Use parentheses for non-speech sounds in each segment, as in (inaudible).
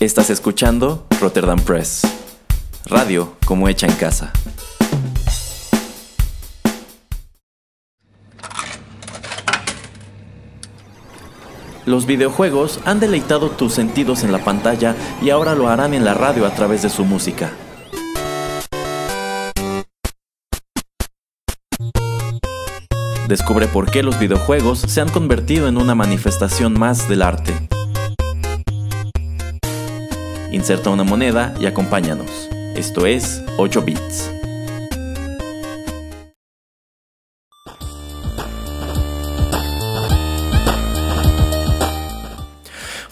Estás escuchando Rotterdam Press. Radio como hecha en casa. Los videojuegos han deleitado tus sentidos en la pantalla y ahora lo harán en la radio a través de su música. Descubre por qué los videojuegos se han convertido en una manifestación más del arte. Inserta una moneda y acompáñanos. Esto es 8 bits.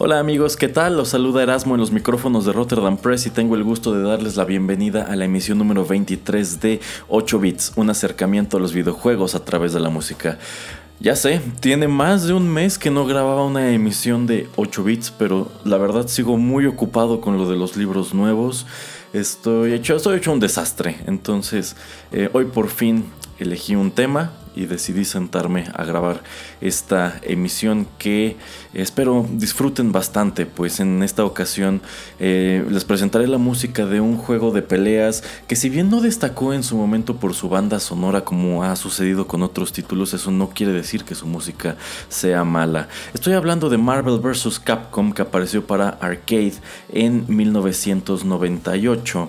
Hola amigos, ¿qué tal? Los saluda Erasmo en los micrófonos de Rotterdam Press y tengo el gusto de darles la bienvenida a la emisión número 23 de 8 bits, un acercamiento a los videojuegos a través de la música. Ya sé, tiene más de un mes que no grababa una emisión de 8 bits, pero la verdad sigo muy ocupado con lo de los libros nuevos. Estoy hecho, estoy hecho un desastre. Entonces, eh, hoy por fin elegí un tema y decidí sentarme a grabar esta emisión que espero disfruten bastante, pues en esta ocasión eh, les presentaré la música de un juego de peleas que si bien no destacó en su momento por su banda sonora como ha sucedido con otros títulos, eso no quiere decir que su música sea mala. Estoy hablando de Marvel vs. Capcom que apareció para arcade en 1998.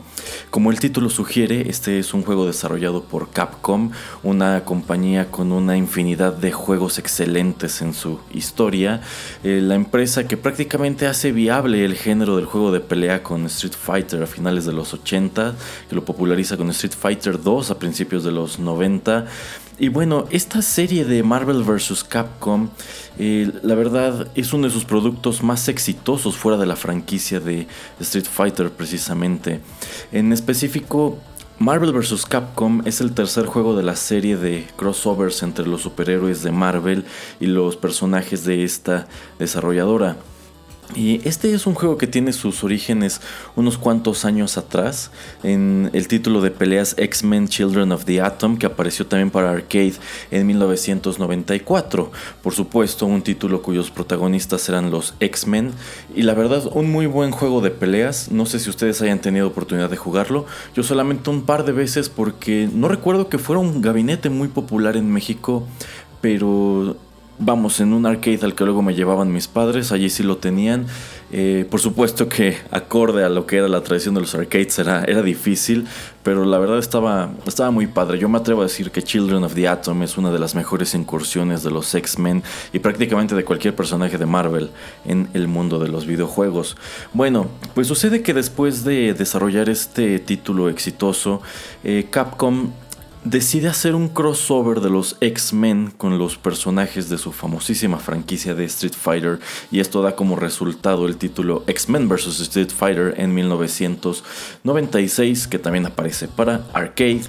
Como el título sugiere, este es un juego desarrollado por Capcom, una compañía con una infinidad de juegos excelentes en su historia. Eh, la empresa que prácticamente hace viable el género del juego de pelea con Street Fighter a finales de los 80, que lo populariza con Street Fighter 2 a principios de los 90. Y bueno, esta serie de Marvel vs. Capcom, eh, la verdad es uno de sus productos más exitosos fuera de la franquicia de Street Fighter precisamente. En específico, Marvel vs. Capcom es el tercer juego de la serie de crossovers entre los superhéroes de Marvel y los personajes de esta desarrolladora. Y este es un juego que tiene sus orígenes unos cuantos años atrás en el título de peleas X-Men Children of the Atom que apareció también para arcade en 1994. Por supuesto, un título cuyos protagonistas eran los X-Men y la verdad un muy buen juego de peleas. No sé si ustedes hayan tenido oportunidad de jugarlo. Yo solamente un par de veces porque no recuerdo que fuera un gabinete muy popular en México, pero vamos, en un arcade al que luego me llevaban mis padres, allí sí lo tenían. Eh, por supuesto que acorde a lo que era la tradición de los arcades era, era difícil, pero la verdad estaba, estaba muy padre. Yo me atrevo a decir que Children of the Atom es una de las mejores incursiones de los X-Men y prácticamente de cualquier personaje de Marvel en el mundo de los videojuegos. Bueno, pues sucede que después de desarrollar este título exitoso, eh, Capcom decide hacer un crossover de los X-Men con los personajes de su famosísima franquicia de Street Fighter y esto da como resultado el título X-Men vs. Street Fighter en 1996 que también aparece para arcade.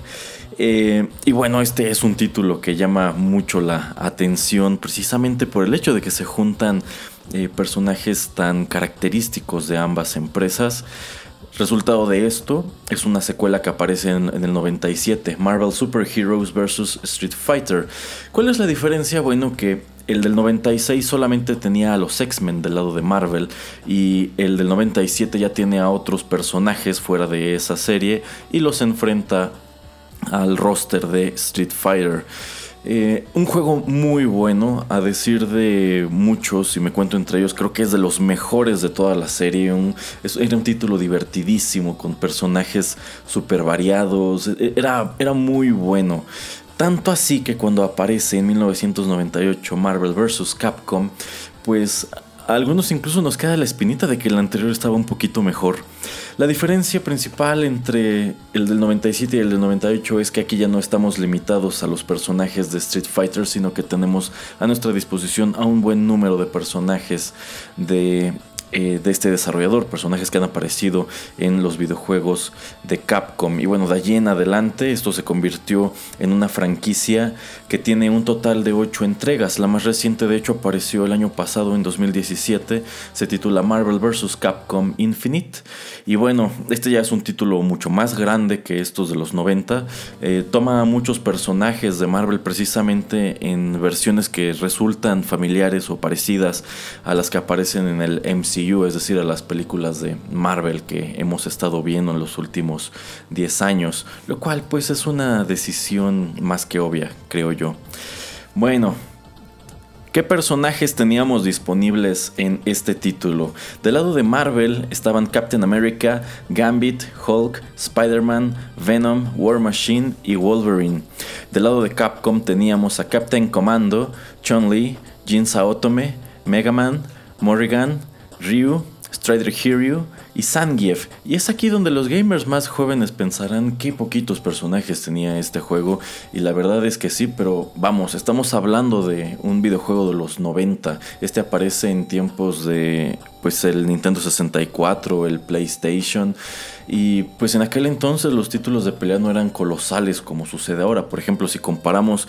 Eh, y bueno, este es un título que llama mucho la atención precisamente por el hecho de que se juntan eh, personajes tan característicos de ambas empresas. Resultado de esto es una secuela que aparece en, el 97, Marvel Super Heroes vs. Street Fighter. ¿Cuál es la diferencia? Bueno, que el del 96 solamente tenía a los X-Men del lado de Marvel y el del 97 ya tiene a otros personajes fuera de esa serie y los enfrenta al roster de Street Fighter. Eh, un juego muy bueno, a decir de muchos, y me cuento entre ellos, creo que es de los mejores de toda la serie. era un título divertidísimo, con personajes súper variados, e, era, era muy bueno. Tanto así que cuando aparece en 1998 Marvel vs. Capcom, pues a algunos incluso nos queda la espinita de que el anterior estaba un poquito mejor. La diferencia principal entre el del 97 y el del 98 es que aquí ya no estamos limitados a los personajes de Street Fighter, sino que tenemos a nuestra disposición a un buen número de personajes de eh, de este desarrollador, personajes que han aparecido en los videojuegos de Capcom. Y bueno, de allí en adelante esto se convirtió en una franquicia que tiene un total de 8 entregas. La más reciente de hecho apareció el año pasado en 2017, se titula Marvel vs. Capcom Infinite. Y bueno, este ya es un título mucho más grande que estos de los 90. Eh, toma muchos personajes de Marvel precisamente en versiones que resultan familiares o parecidas a las que aparecen en el MCU Es decir, a las películas de Marvel que hemos estado viendo en los últimos 10 años, lo cual pues es una decisión más que obvia, creo yo. Bueno, ¿Qué personajes teníamos disponibles en este título? Del lado de Marvel estaban Captain America, Gambit, Hulk, Spider-Man, Venom, War Machine y Wolverine. Del lado de Capcom teníamos a Captain Commando, Chun-Li, Jin Saotome, Mega Man, Morrigan, Ryu, Strider Hero y Zangief. Y es aquí donde los gamers más jóvenes pensarán qué poquitos personajes tenía este juego. Y la verdad es que sí, pero vamos, estamos hablando de un videojuego de los 90. Este aparece en tiempos de pues el Nintendo 64, el PlayStation. Y pues en aquel entonces los títulos de pelea no eran colosales como sucede ahora. Por ejemplo, si comparamos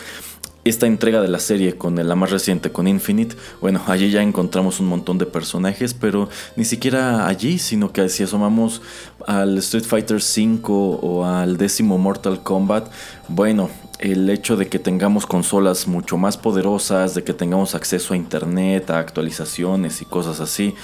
esta entrega de la serie con la más reciente, con Infinite, bueno, allí ya encontramos un montón de personajes, pero ni siquiera allí, sino que si asomamos al Street Fighter V o al décimo Mortal Kombat, bueno, el hecho de que tengamos consolas mucho más poderosas, de que tengamos acceso a internet, a actualizaciones y cosas así,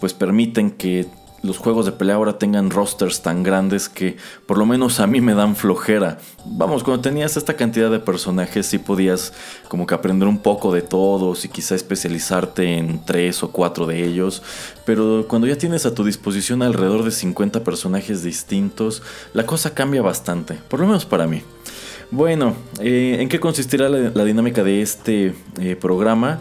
pues permiten que los juegos de pelea ahora tengan rosters tan grandes que por lo menos a mí me dan flojera. Vamos, cuando tenías esta cantidad de personajes sí podías como que aprender un poco de todos y quizá especializarte en tres o cuatro de ellos, pero cuando ya tienes a tu disposición alrededor de 50 personajes distintos, la cosa cambia bastante, por lo menos para mí. Bueno, eh, ¿en qué consistirá la, dinámica de este eh, programa?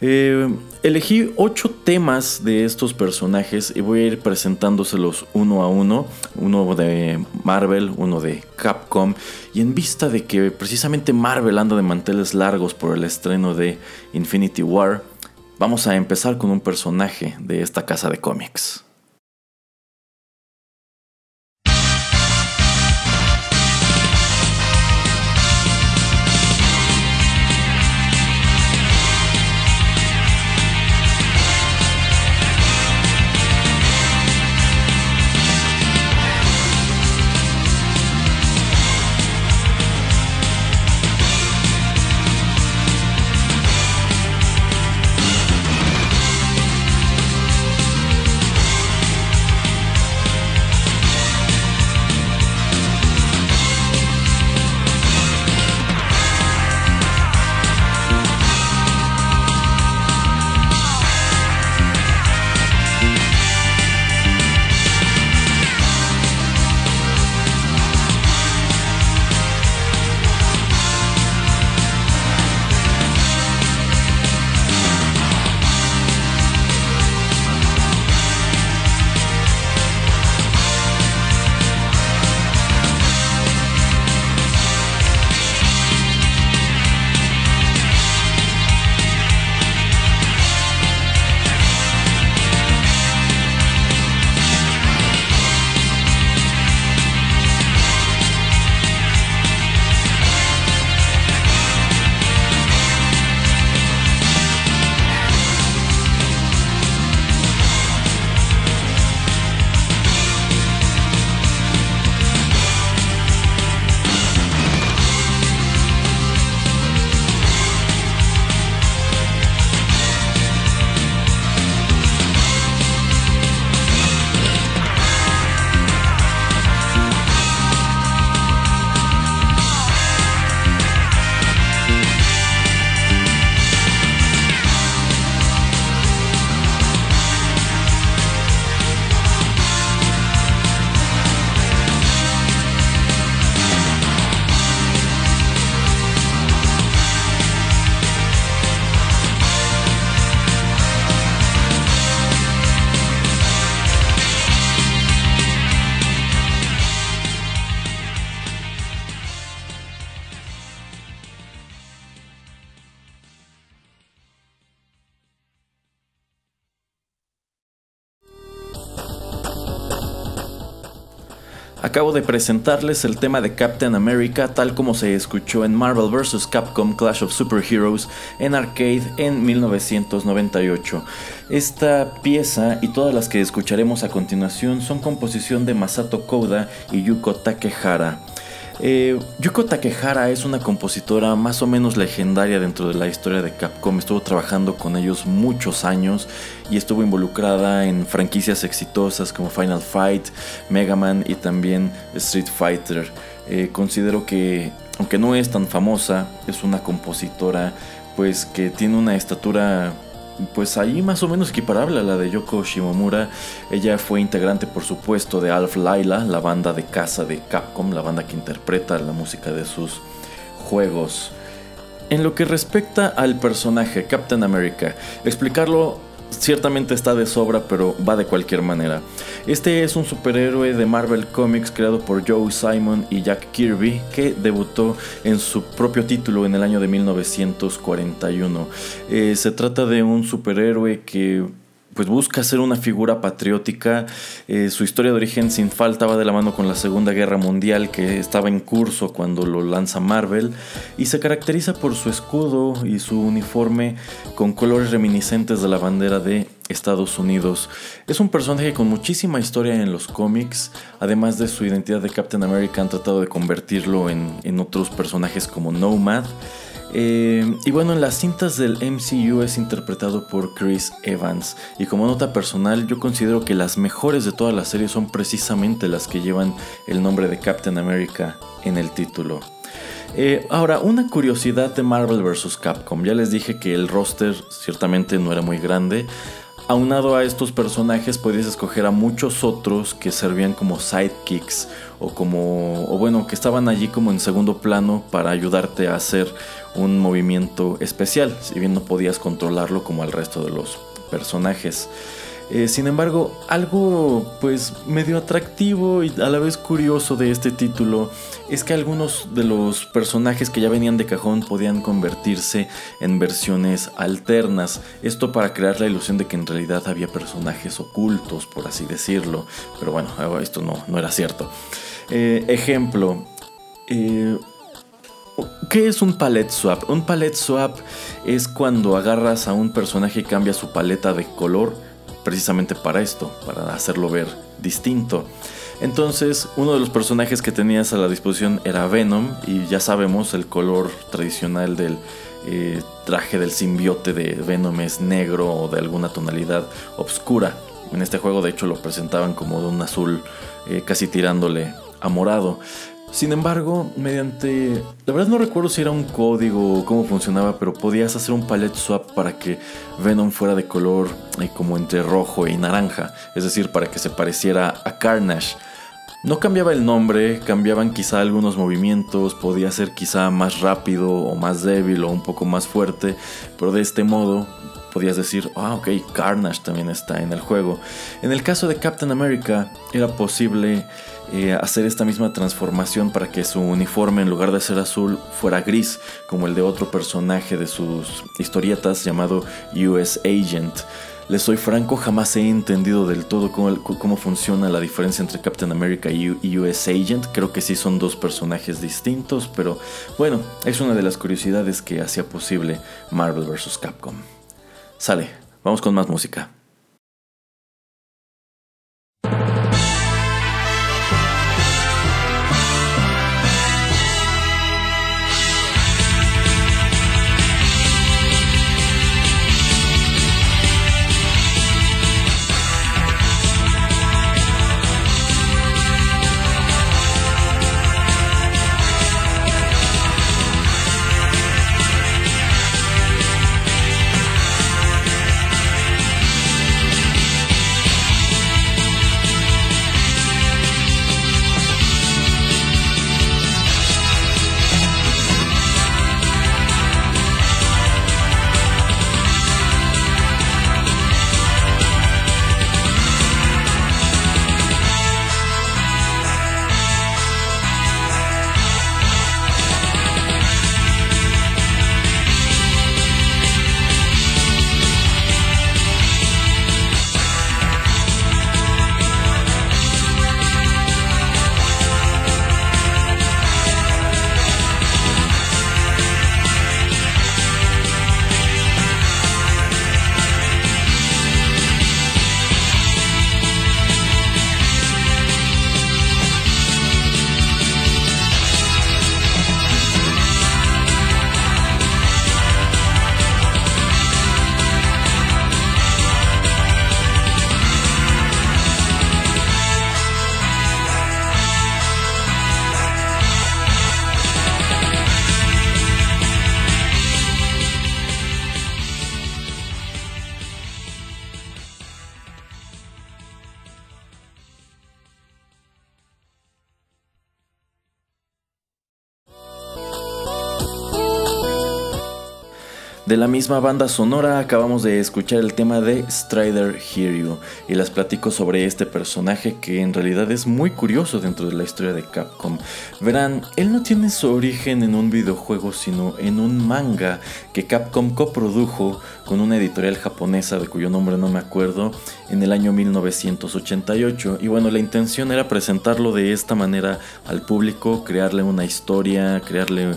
Eh, elegí ocho temas de estos personajes y voy a ir presentándoselos uno a uno. Uno de Marvel, uno de Capcom. Y en vista de que precisamente Marvel anda de manteles largos por el estreno de Infinity War, vamos a empezar con un personaje de esta casa de cómics. Acabo de presentarles el tema de Captain America tal como se escuchó en Marvel vs. Capcom Clash of Superheroes en arcade en 1998. Esta pieza y todas las que escucharemos a continuación son composición de Masato Koda y Yuko Takehara. Eh, Yuko Takehara es una compositora más o menos legendaria dentro de la historia de Capcom. Estuvo trabajando con ellos muchos años y estuvo involucrada en franquicias exitosas como Final Fight, Mega Man y también Street Fighter. Eh, considero que, aunque no es tan famosa, es una compositora pues que tiene una estatura pues ahí más o menos equiparable a la de Yoko Shimomura. Ella fue integrante, por supuesto, de Alf Laila, la banda de casa de Capcom, la banda que interpreta la música de sus juegos. En lo que respecta al personaje Captain America, explicarlo ciertamente está de sobra, pero va de cualquier manera. Este es un superhéroe de Marvel Comics creado por Joe Simon y Jack Kirby, que debutó en su propio título en el año de 1941. Eh, se trata de un superhéroe que pues busca ser una figura patriótica. Eh, su historia de origen sin falta va de la mano con la Segunda Guerra Mundial que estaba en curso cuando lo lanza Marvel y se caracteriza por su escudo y su uniforme con colores reminiscentes de la bandera de Estados Unidos. Es un personaje con muchísima historia en los cómics, además de su identidad de Captain America han tratado de convertirlo en, en otros personajes como Nomad. Eh, y bueno, en las cintas del MCU es interpretado por Chris Evans. Y como nota personal, yo considero que las mejores de todas las series son precisamente las que llevan el nombre de Captain America en el título. Eh, ahora, una curiosidad de Marvel vs. Capcom. Ya les dije que el roster ciertamente no era muy grande. Aunado a estos personajes podías escoger a muchos otros que servían como sidekicks o como o bueno, que estaban allí como en segundo plano para ayudarte a hacer un movimiento especial, si bien no podías controlarlo como al resto de los personajes. Eh, sin embargo, algo pues medio atractivo y a la vez curioso de este título es que algunos de los personajes que ya venían de cajón podían convertirse en versiones alternas. Esto para crear la ilusión de que en realidad había personajes ocultos, por así decirlo. Pero bueno, esto no, no era cierto. Eh, ejemplo. Eh, ¿Qué es un palette swap? Un palette swap es cuando agarras a un personaje y cambia su paleta de color precisamente para esto, para hacerlo ver distinto. Entonces, uno de los personajes que tenías a la disposición era Venom, y ya sabemos, el color tradicional del eh, traje del simbiote de Venom es negro o de alguna tonalidad oscura. En este juego, de hecho, lo presentaban como de un azul eh, casi tirándole a morado. Sin embargo, mediante... La verdad no recuerdo si era un código o cómo funcionaba, pero podías hacer un palette swap para que Venom fuera de color eh, como entre rojo y naranja. Es decir, para que se pareciera a Carnage. No cambiaba el nombre, cambiaban quizá algunos movimientos, podía ser quizá más rápido o más débil o un poco más fuerte, pero de este modo podías decir, ah, ok, Carnage también está en el juego. En el caso de Captain America era posible eh, hacer esta misma transformación para que su uniforme en lugar de ser azul fuera gris, como el de otro personaje de sus historietas llamado US Agent. Les soy franco, jamás he entendido del todo cómo, cómo, funciona la diferencia entre Captain America y US Agent. Creo que sí son dos personajes distintos, pero bueno, es una de las curiosidades que hacía posible Marvel vs. Capcom. Sale, vamos con más música. De la misma banda sonora acabamos de escuchar el tema de Strider Hero y les platico sobre este personaje que en realidad es muy curioso dentro de la historia de Capcom. Verán, él no tiene su origen en un videojuego sino en un manga que Capcom coprodujo con una editorial japonesa de cuyo nombre no me acuerdo en el año 1988 y bueno la intención era presentarlo de esta manera al público, crearle una historia, crearle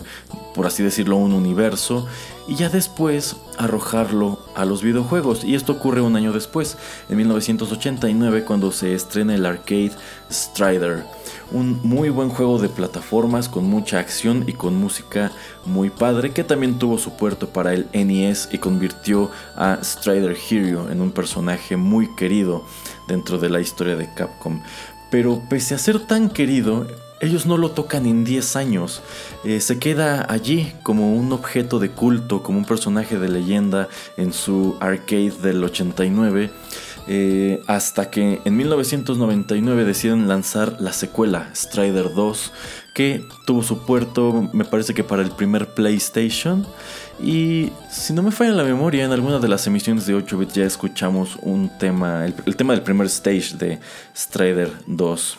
por así decirlo un universo y ya después arrojarlo a los videojuegos. Y esto ocurre un año después, en 1989, cuando se estrena el arcade Strider. Un muy buen juego de plataformas con mucha acción y con música muy padre que también tuvo su puerto para el NES y convirtió a Strider Hero en un personaje muy querido dentro de la historia de Capcom. Pero pese a ser tan querido, ellos no lo tocan en 10 años. Eh, se queda allí como un objeto de culto, como un personaje de leyenda en su arcade del 89. Eh, hasta que en 1999 deciden lanzar la secuela, Strider 2, que tuvo su puerto, me parece que para el primer PlayStation. Y si no me falla la memoria, en alguna de las emisiones de 8 bits ya escuchamos un tema, el, el tema del primer stage de Strider 2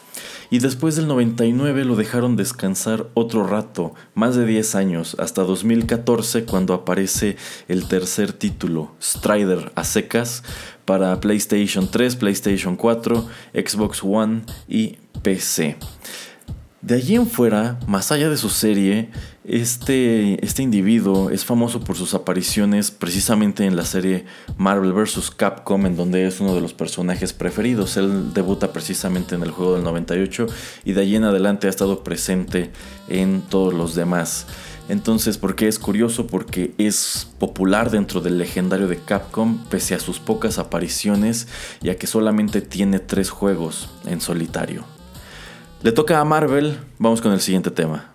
y después del 99 lo dejaron descansar otro rato, más de 10 años, hasta 2014 cuando aparece el tercer título, Strider a secas, para PlayStation 3, PlayStation 4, Xbox One y PC. De allí en fuera, más allá de su serie, este, este individuo es famoso por sus apariciones precisamente en la serie Marvel vs. Capcom, en donde es uno de los personajes preferidos. Él debuta precisamente en el juego del 98 y de allí en adelante ha estado presente en todos los demás. Entonces, ¿por qué es curioso? Porque es popular dentro del legendario de Capcom, pese a sus pocas apariciones, ya que solamente tiene tres juegos en solitario. Le toca a Marvel, vamos con el siguiente tema.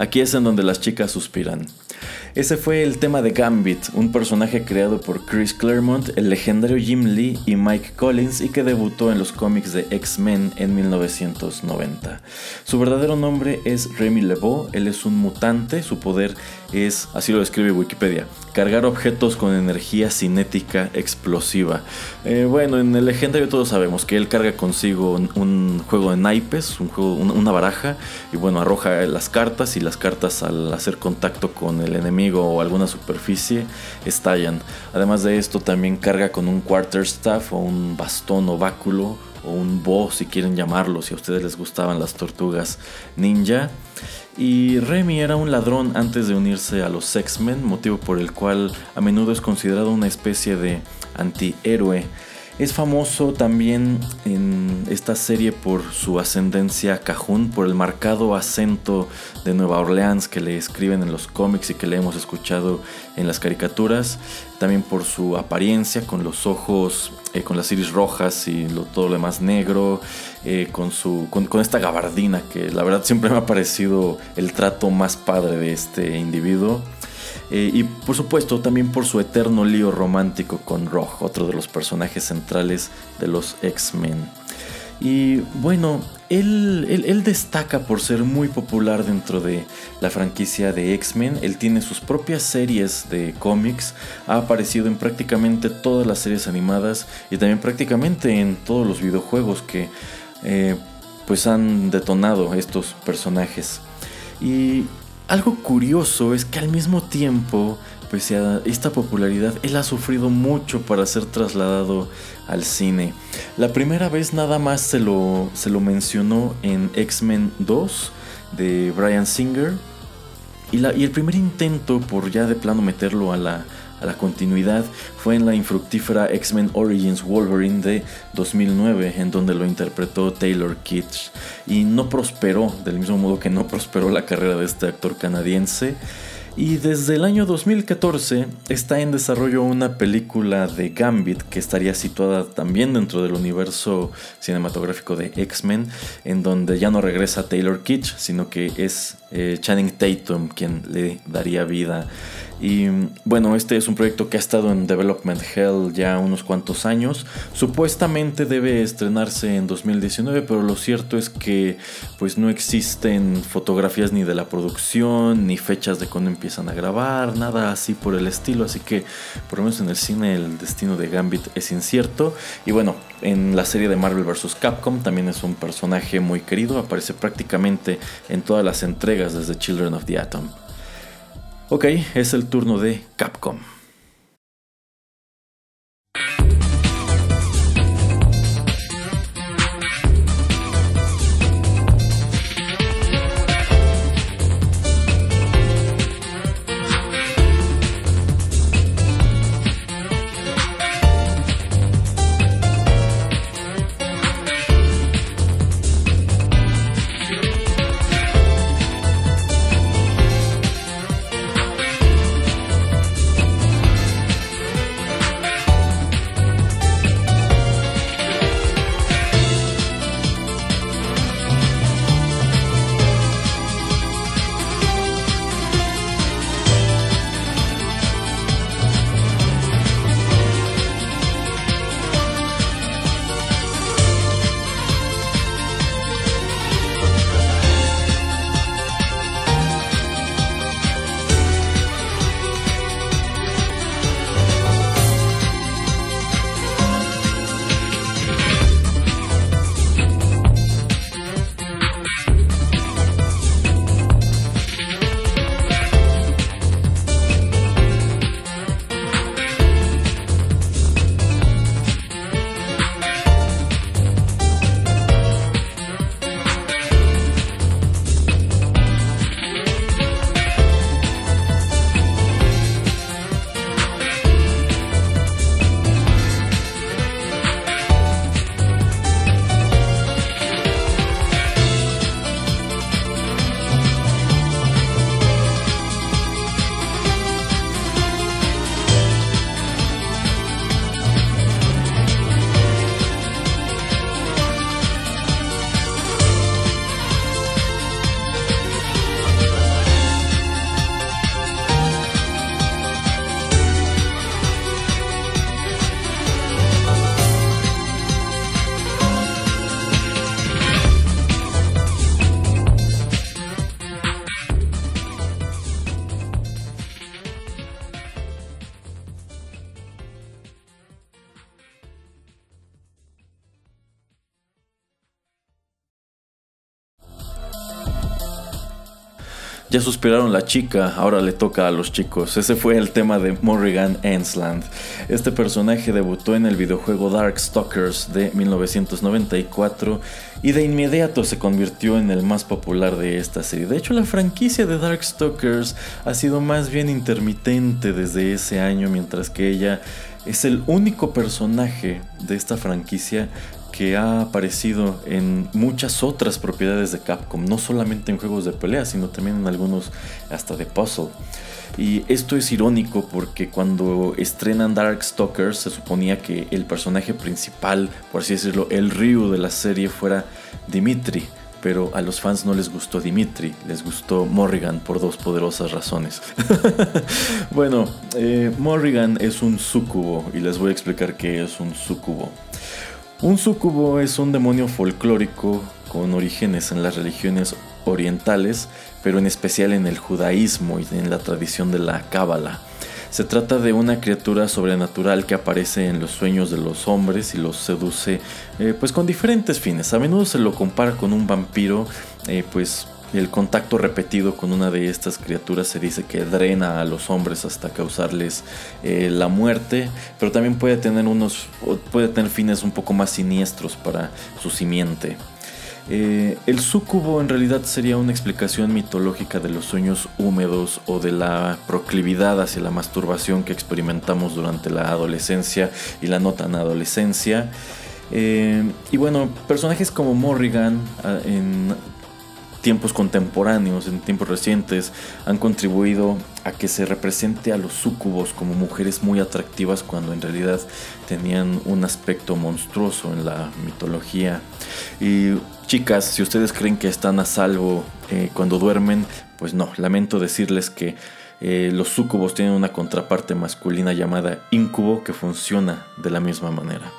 Aquí es en donde las chicas suspiran. Ese fue el tema de Gambit, un personaje creado por Chris Claremont, el legendario Jim Lee y Mike Collins y que debutó en los cómics de X-Men en 1990. Su verdadero nombre es Remy LeBeau, él es un mutante, su poder es, así lo describe Wikipedia, cargar objetos con energía cinética explosiva. Eh, bueno, en el legendario todos sabemos que él carga consigo un, juego de naipes, un juego, una baraja, y bueno, arroja las cartas y las cartas al hacer contacto con el enemigo o alguna superficie estallan. Además de esto también carga con un quarterstaff o un bastón o báculo o un bo si quieren llamarlo, si a ustedes les gustaban las tortugas ninja. Y Remy era un ladrón antes de unirse a los X-Men, motivo por el cual a menudo es considerado una especie de antihéroe. Es famoso también en esta serie por su ascendencia cajún, por el marcado acento de Nueva Orleans que le escriben en los cómics y que le hemos escuchado en las caricaturas. También por su apariencia, con los ojos, eh, con las iris rojas y todo lo demás negro, eh, con, su, con, esta gabardina que la verdad siempre me ha parecido el trato más padre de este individuo. Eh, y por supuesto también por su eterno lío romántico con Rogue, otro de los personajes centrales de los X-Men. Y bueno, él, él, destaca por ser muy popular dentro de la franquicia de X-Men. Él tiene sus propias series de cómics. Ha aparecido en prácticamente todas las series animadas y también prácticamente en todos los videojuegos que eh, pues han detonado estos personajes. Y algo curioso es que al mismo tiempo, pese a esta popularidad, él ha sufrido mucho para ser trasladado al cine. La primera vez nada más se lo, se lo mencionó en X-Men 2 de Brian Singer. Y, la, y el primer intento por ya de plano meterlo a la, a la continuidad fue en la infructífera X-Men Origins Wolverine de 2009, en donde lo interpretó Taylor Kitsch. Y no prosperó, del mismo modo que no prosperó la carrera de este actor canadiense. Y desde el año 2014 está en desarrollo una película de Gambit que estaría situada también dentro del universo cinematográfico de X-Men, en donde ya no regresa Taylor Kitsch, sino que es eh, Channing Tatum quien le daría vida y bueno, este es un proyecto que ha estado en Development Hell ya unos cuantos años. Supuestamente debe estrenarse en 2019, pero lo cierto es que pues no existen fotografías ni de la producción, ni fechas de cuándo empiezan a grabar, nada así por el estilo. Así que por lo menos en el cine el destino de Gambit es incierto. Y bueno, en la serie de Marvel vs. Capcom también es un personaje muy querido, aparece prácticamente en todas las entregas desde Children of the Atom. Ok, es el turno de Capcom. Suspiraron la chica, ahora le toca a los chicos. Ese fue el tema de Morrigan Ensland. Este personaje debutó en el videojuego Darkstalkers de 1994 y de inmediato se convirtió en el más popular de esta serie. De hecho, la franquicia de Darkstalkers ha sido más bien intermitente desde ese año, mientras que ella es el único personaje de esta franquicia que ha aparecido en muchas otras propiedades de Capcom, no solamente en juegos de pelea, sino también en algunos hasta de puzzle. Y esto es irónico porque cuando estrenan Darkstalkers se suponía que el personaje principal, por así decirlo, el Ryu de la serie fuera Dimitri, pero a los fans no les gustó Dimitri, les gustó Morrigan por dos poderosas razones. (laughs) bueno, eh, Morrigan es un sucubo y les voy a explicar qué es un sucubo. Un sucubo es un demonio folclórico con orígenes en las religiones orientales, pero en especial en el judaísmo y en la tradición de la cábala. Se trata de una criatura sobrenatural que aparece en los sueños de los hombres y los seduce eh, pues con diferentes fines. A menudo se lo compara con un vampiro, eh, pues el contacto repetido con una de estas criaturas se dice que drena a los hombres hasta causarles eh, la muerte, pero también puede tener unos puede tener fines un poco más siniestros para su simiente. Eh, el súcubo en realidad sería una explicación mitológica de los sueños húmedos o de la proclividad hacia la masturbación que experimentamos durante la adolescencia y la no tan adolescencia. Eh, y bueno, personajes como Morrigan ah, en tiempos contemporáneos, en tiempos recientes, han contribuido a que se represente a los súcubos como mujeres muy atractivas cuando en realidad tenían un aspecto monstruoso en la mitología. Y chicas, si ustedes creen que están a salvo eh, cuando duermen, pues no, lamento decirles que eh, los súcubos tienen una contraparte masculina llamada incubo que funciona de la misma manera.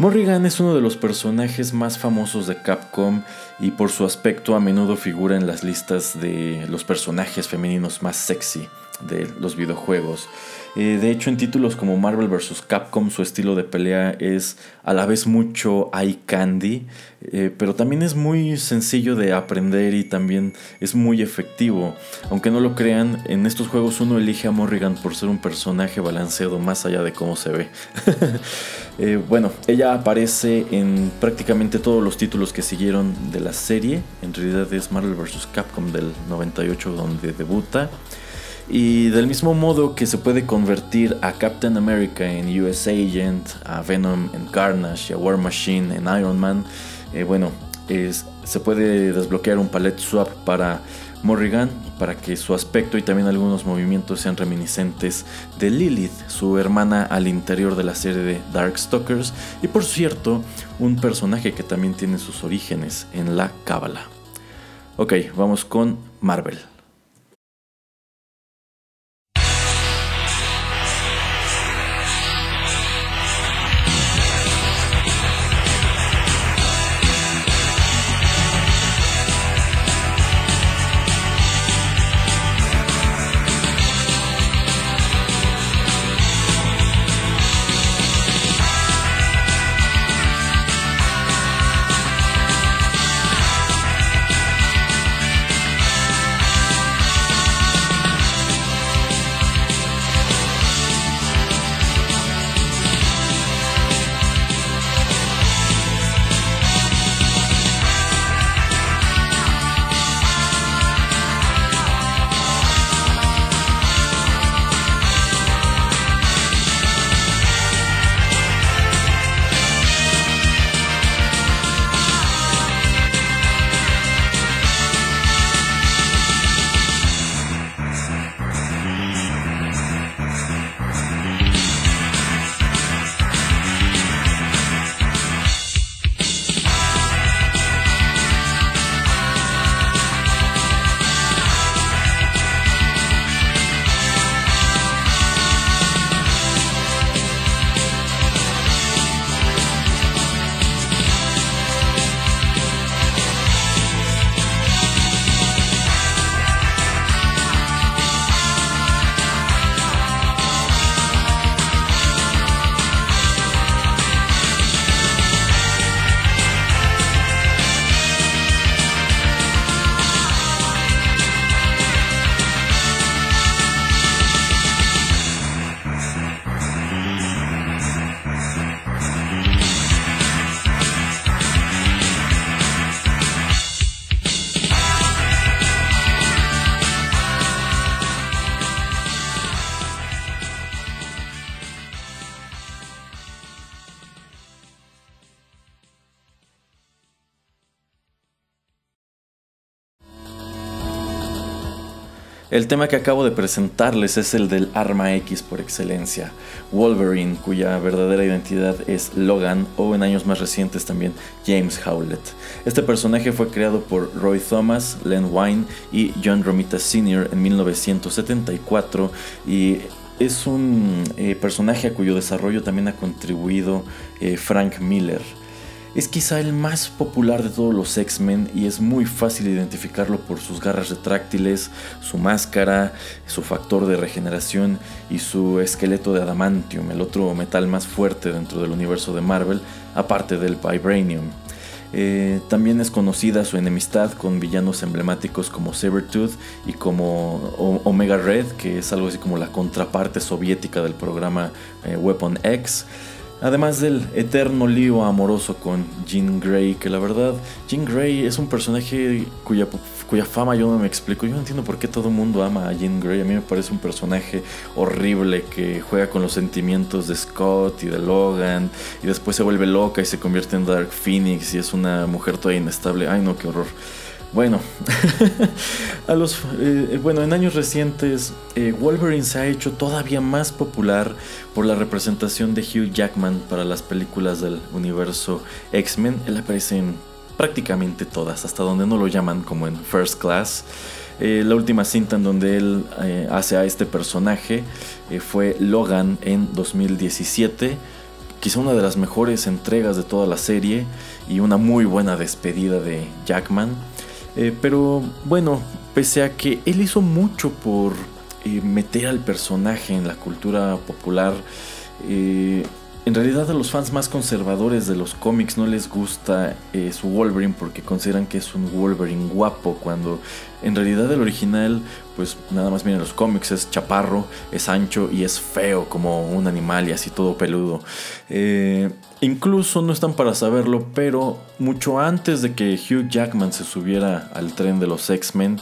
Morrigan es uno de los personajes más famosos de Capcom y por su aspecto a menudo figura en las listas de los personajes femeninos más sexy de los videojuegos. Eh, de hecho, en títulos como Marvel vs. Capcom, su estilo de pelea es a la vez mucho eye candy, eh, pero también es muy sencillo de aprender y también es muy efectivo. Aunque no lo crean, en estos juegos uno elige a Morrigan por ser un personaje balanceado más allá de cómo se ve. (laughs) Eh, bueno, ella aparece en prácticamente todos los títulos que siguieron de la serie. En realidad es Marvel vs. Capcom del 98 donde debuta. Y del mismo modo que se puede convertir a Captain America en US Agent, a Venom en Carnage a War Machine en Iron Man, eh, bueno, se puede desbloquear un palette swap para Morrigan para que su aspecto y también algunos movimientos sean reminiscentes de Lilith, su hermana al interior de la serie de Darkstalkers y por cierto, un personaje que también tiene sus orígenes en la Cábala. Ok, vamos con Marvel. El tema que acabo de presentarles es el del arma X por excelencia, Wolverine, cuya verdadera identidad es Logan o en años más recientes también James Howlett. Este personaje fue creado por Roy Thomas, Len Wein y John Romita Sr. en 1974 y es un eh, personaje a cuyo desarrollo también ha contribuido eh, Frank Miller. Es quizá el más popular de todos los X-Men y es muy fácil identificarlo por sus garras retráctiles, su máscara, su factor de regeneración y su esqueleto de adamantium, el otro metal más fuerte dentro del universo de Marvel, aparte del vibranium. Eh, también es conocida su enemistad con villanos emblemáticos como Sabertooth y como Omega Red, que es algo así como la contraparte soviética del programa eh, Weapon X. Además del eterno lío amoroso con Jean Grey, que la verdad, Jean Grey es un personaje cuya, cuya fama yo no me explico. Yo no entiendo por qué todo el mundo ama a Jean Grey. A mí me parece un personaje horrible que juega con los sentimientos de Scott y de Logan y después se vuelve loca y se convierte en Dark Phoenix y es una mujer toda inestable. Ay no, qué horror. Bueno, (laughs) los, eh, bueno, en años recientes eh, Wolverine se ha hecho todavía más popular por la representación de Hugh Jackman para las películas del universo X-Men. Él aparece en prácticamente todas, hasta donde no lo llaman como en First Class. Eh, la última cinta en donde él hace a este personaje fue Logan en 2017 quizá una de las mejores entregas de toda la serie y una muy buena despedida de Jackman. Eh, pero bueno, pese a que él hizo mucho por eh, meter al personaje en la cultura popular, eh, en realidad a los fans más conservadores de los cómics no les gusta su Wolverine porque consideran que es un Wolverine guapo cuando en realidad el original pues nada más miren los cómics es chaparro, es ancho y es feo como un animal y así todo peludo. Eh, incluso no están para saberlo pero mucho antes de que Hugh Jackman se subiera al tren de los X-Men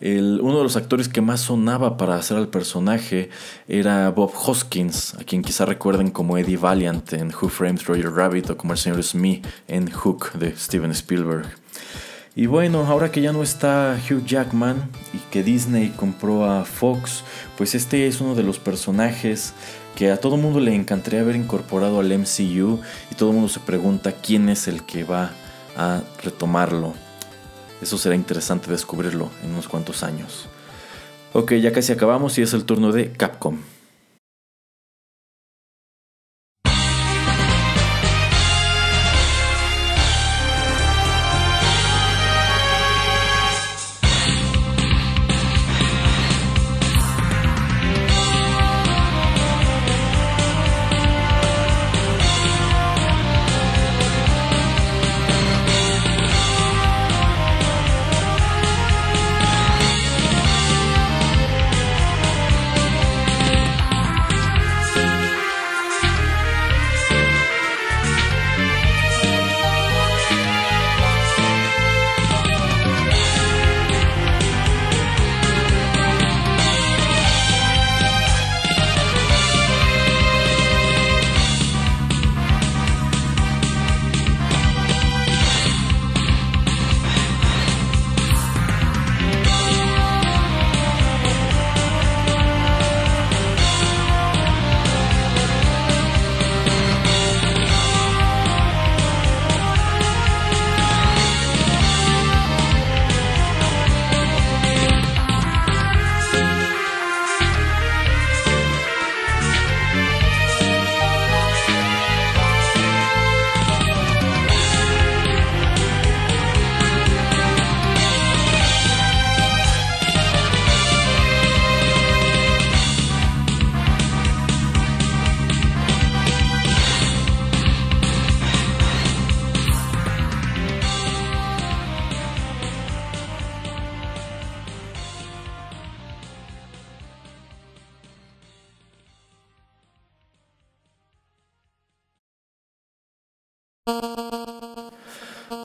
uno de los actores que más sonaba para hacer al personaje era Bob Hoskins, a quien quizá recuerden como Eddie Valiant en Who Frames Roger Rabbit o como el señor Smith en Hook de Steven Spielberg. Y bueno, ahora que ya no está Hugh Jackman y que Disney compró a Fox, pues este es uno de los personajes que a todo mundo le encantaría haber incorporado al MCU y todo el mundo se pregunta quién es el que va a retomarlo. Eso será interesante descubrirlo en unos cuantos años. Ok, ya casi acabamos y es el turno de Capcom.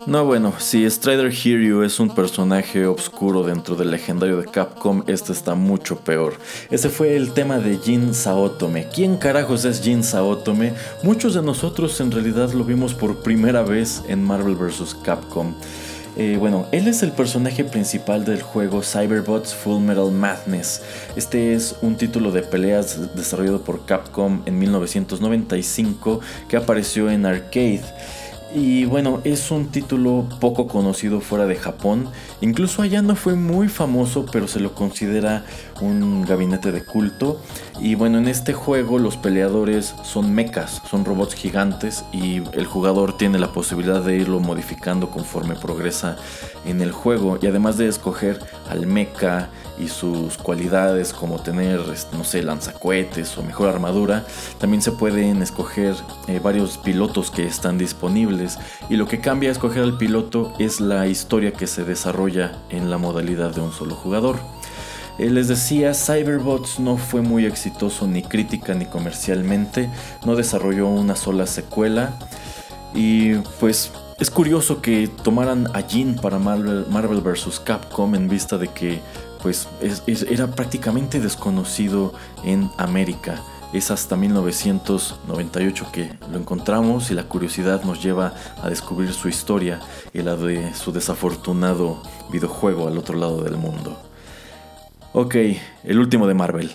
No, bueno, si Strider Hiryu es un personaje oscuro dentro del legendario de Capcom, este está mucho peor. Ese fue el tema de Jin Saotome. ¿Quién carajos es Jin Saotome? Muchos de nosotros en realidad lo vimos por primera vez en Marvel vs. Capcom. Eh, bueno, él es el personaje principal del juego Cyberbots Full Metal Madness. Este es un título de peleas desarrollado por Capcom en 1995 que apareció en arcade. Y bueno, es un título poco conocido fuera de Japón. Incluso allá no fue muy famoso, pero se lo considera un gabinete de culto. Y bueno, en este juego los peleadores son mechas, son robots gigantes y el jugador tiene la posibilidad de irlo modificando conforme progresa en el juego. Y además de escoger al mecha y sus cualidades como tener, no sé, lanzacohetes o mejor armadura, también se pueden escoger eh, varios pilotos que están disponibles y lo que cambia a escoger al piloto es la historia que se desarrolla en la modalidad de un solo jugador. Eh, les decía, Cyberbots no fue muy exitoso ni crítica ni comercialmente, no desarrolló una sola secuela y pues es curioso que tomaran a Jin para Marvel, Marvel vs. Capcom en vista de que pues era prácticamente desconocido en América. Es hasta 1998 que lo encontramos y la curiosidad nos lleva a descubrir su historia y la de su desafortunado videojuego al otro lado del mundo. Ok, el último de Marvel.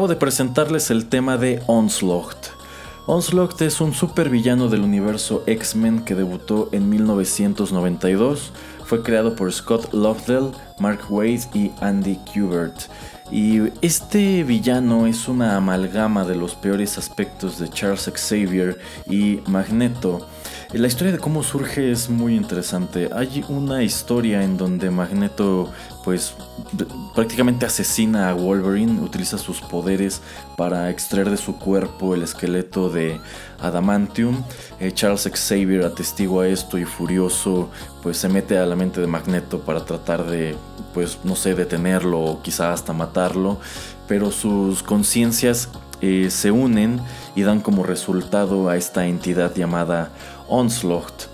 Acabo de presentarles el tema de Onslaught. Onslaught es un supervillano del universo X-Men que debutó en 1992. Fue creado por Scott Lobdell, Mark Waid y Andy Kubert. Y este villano es una amalgama de los peores aspectos de Charles Xavier y Magneto. La historia de cómo surge es muy interesante. Hay una historia en donde Magneto pues prácticamente asesina a Wolverine, utiliza sus poderes para extraer de su cuerpo el esqueleto de Adamantium. Eh, Charles Xavier atestigua esto y furioso pues se mete a la mente de Magneto para tratar de pues no sé detenerlo o quizá hasta matarlo, pero sus conciencias eh, se unen y dan como resultado a esta entidad llamada Onslaught.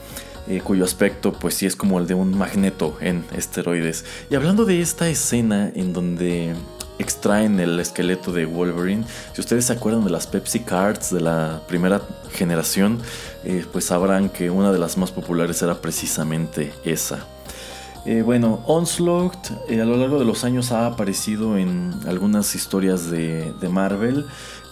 Eh, cuyo aspecto pues sí es como el de un magneto en esteroides. Y hablando de esta escena en donde extraen el esqueleto de Wolverine, si ustedes se acuerdan de las Pepsi Cards de la primera generación, eh, pues sabrán que una de las más populares era precisamente esa. Eh, bueno, Onslaught a lo largo de los años ha aparecido en algunas historias de, de Marvel.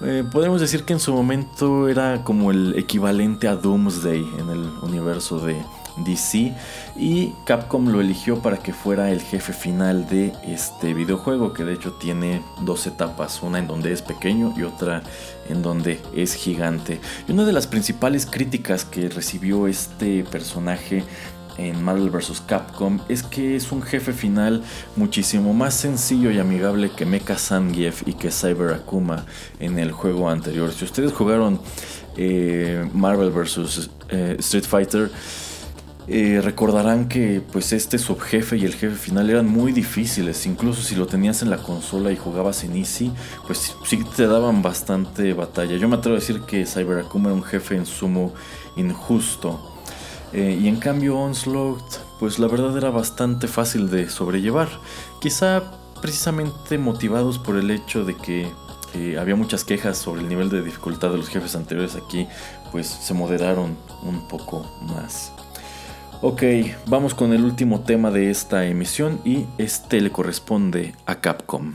Eh, podemos decir que en su momento era como el equivalente a Doomsday en el universo de DC y Capcom lo eligió para que fuera el jefe final de este videojuego que de hecho tiene dos etapas, una en donde es pequeño y otra en donde es gigante. Y una de las principales críticas que recibió este personaje en Marvel vs. Capcom es que es un jefe final muchísimo más sencillo y amigable que Mecha Zangief y que Cyber Akuma en el juego anterior. Si ustedes jugaron eh, Marvel vs. Eh, Street Fighter, eh, recordarán que pues este subjefe y el jefe final eran muy difíciles, incluso si lo tenías en la consola y jugabas en Easy, pues sí te daban bastante batalla. Yo me atrevo a decir que Cyber Akuma era un jefe en sumo injusto. Eh, y en cambio Onslaught, pues la verdad era bastante fácil de sobrellevar. Quizá precisamente motivados por el hecho de que eh, había muchas quejas sobre el nivel de dificultad de los jefes anteriores aquí, pues se moderaron un poco más. Ok, vamos con el último tema de esta emisión y este le corresponde a Capcom.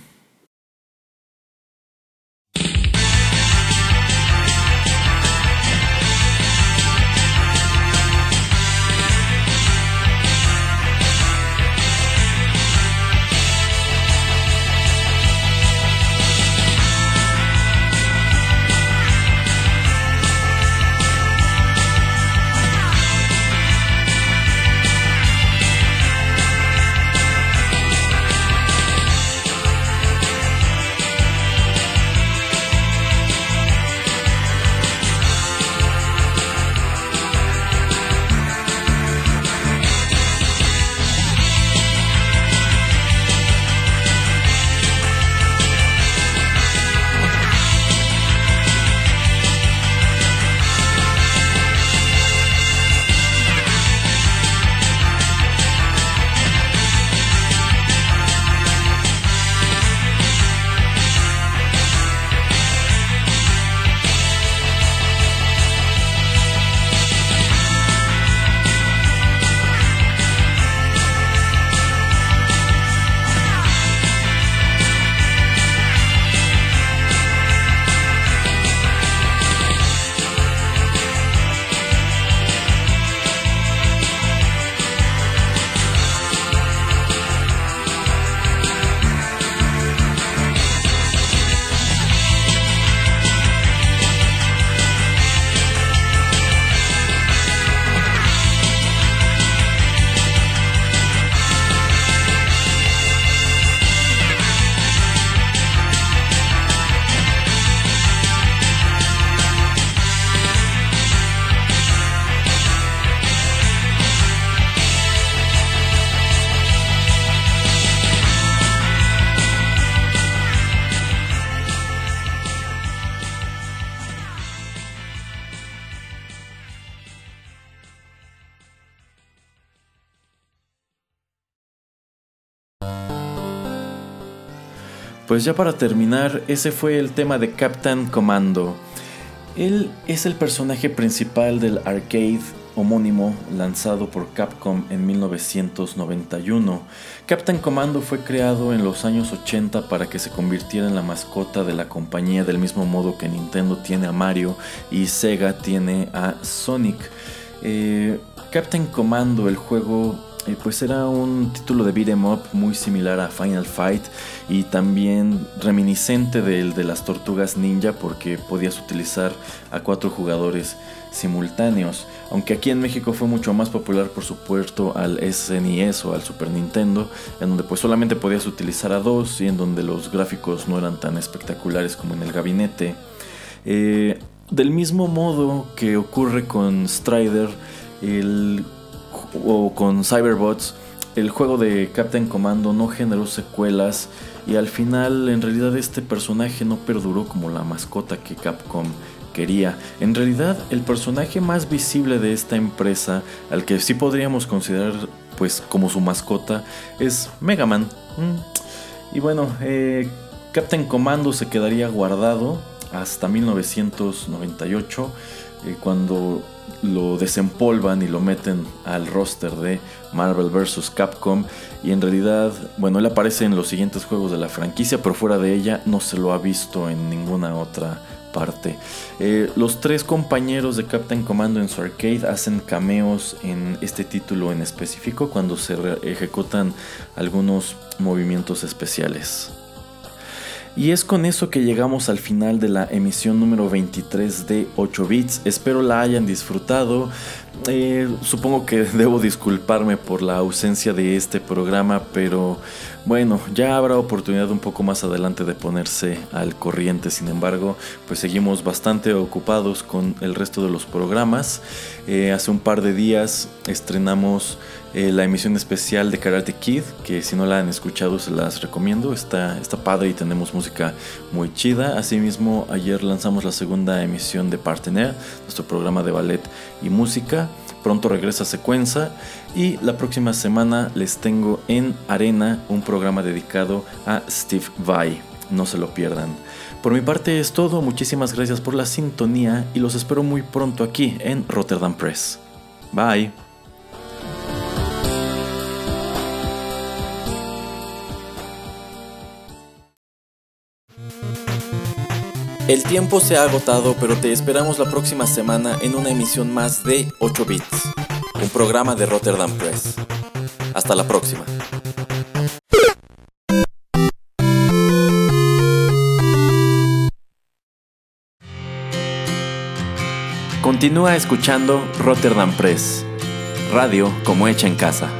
Pues ya para terminar, ese fue el tema de Captain Commando. Él es el personaje principal del arcade homónimo lanzado por Capcom en 1991. Captain Commando fue creado en los años 80 para que se convirtiera en la mascota de la compañía del mismo modo que Nintendo tiene a Mario y Sega tiene a Sonic. Eh, Captain Commando, el juego eh, pues era un título de beat'em up muy similar a Final Fight y también reminiscente del de las tortugas ninja porque podías utilizar a cuatro jugadores simultáneos. Aunque aquí en México fue mucho más popular por su puerto al SNES e o al Super Nintendo, en donde pues solamente podías utilizar a dos y en donde los gráficos no eran tan espectaculares como en el gabinete. Eh, del mismo modo que ocurre con Strider, el o con Cyberbots, el juego de Captain Commando no generó secuelas y al final en realidad este personaje no perduró como la mascota que Capcom quería. En realidad el personaje más visible de esta empresa, al que sí podríamos considerar pues como su mascota, es Mega Man. Mm. Y bueno, eh, Captain Commando se quedaría guardado hasta 1998, eh, cuando lo desempolvan y lo meten al roster de Marvel vs. Capcom. Y en realidad, bueno, él aparece en los siguientes juegos de la franquicia, pero fuera de ella no se lo ha visto en ninguna otra parte. Eh, los tres compañeros de Captain Commando en su arcade hacen cameos en este título en específico cuando se ejecutan algunos movimientos especiales. Y es con eso que llegamos al final de la emisión número 23 de 8 bits. Espero la hayan disfrutado. Eh, supongo que (laughs) debo disculparme por la ausencia de este programa, pero bueno, ya habrá oportunidad un poco más adelante de ponerse al corriente. Sin embargo, pues seguimos bastante ocupados con el resto de los programas. Eh, hace un par de días estrenamos eh, la emisión especial de Karate Kid, que si no la han escuchado se las recomiendo, está, está padre y tenemos música muy chida. Asimismo, ayer lanzamos la segunda emisión de Partener, nuestro programa de ballet y música. Pronto regresa Secuenza y la próxima semana les tengo en Arena un programa dedicado a Steve Vai. No se lo pierdan. Por mi parte es todo, muchísimas gracias por la sintonía y los espero muy pronto aquí en Rotterdam Press. Bye. El tiempo se ha agotado, pero te esperamos la próxima semana en una emisión más de 8 Bits, un programa de Rotterdam Press. Hasta la próxima. Continúa escuchando Rotterdam Press, radio como hecha en casa.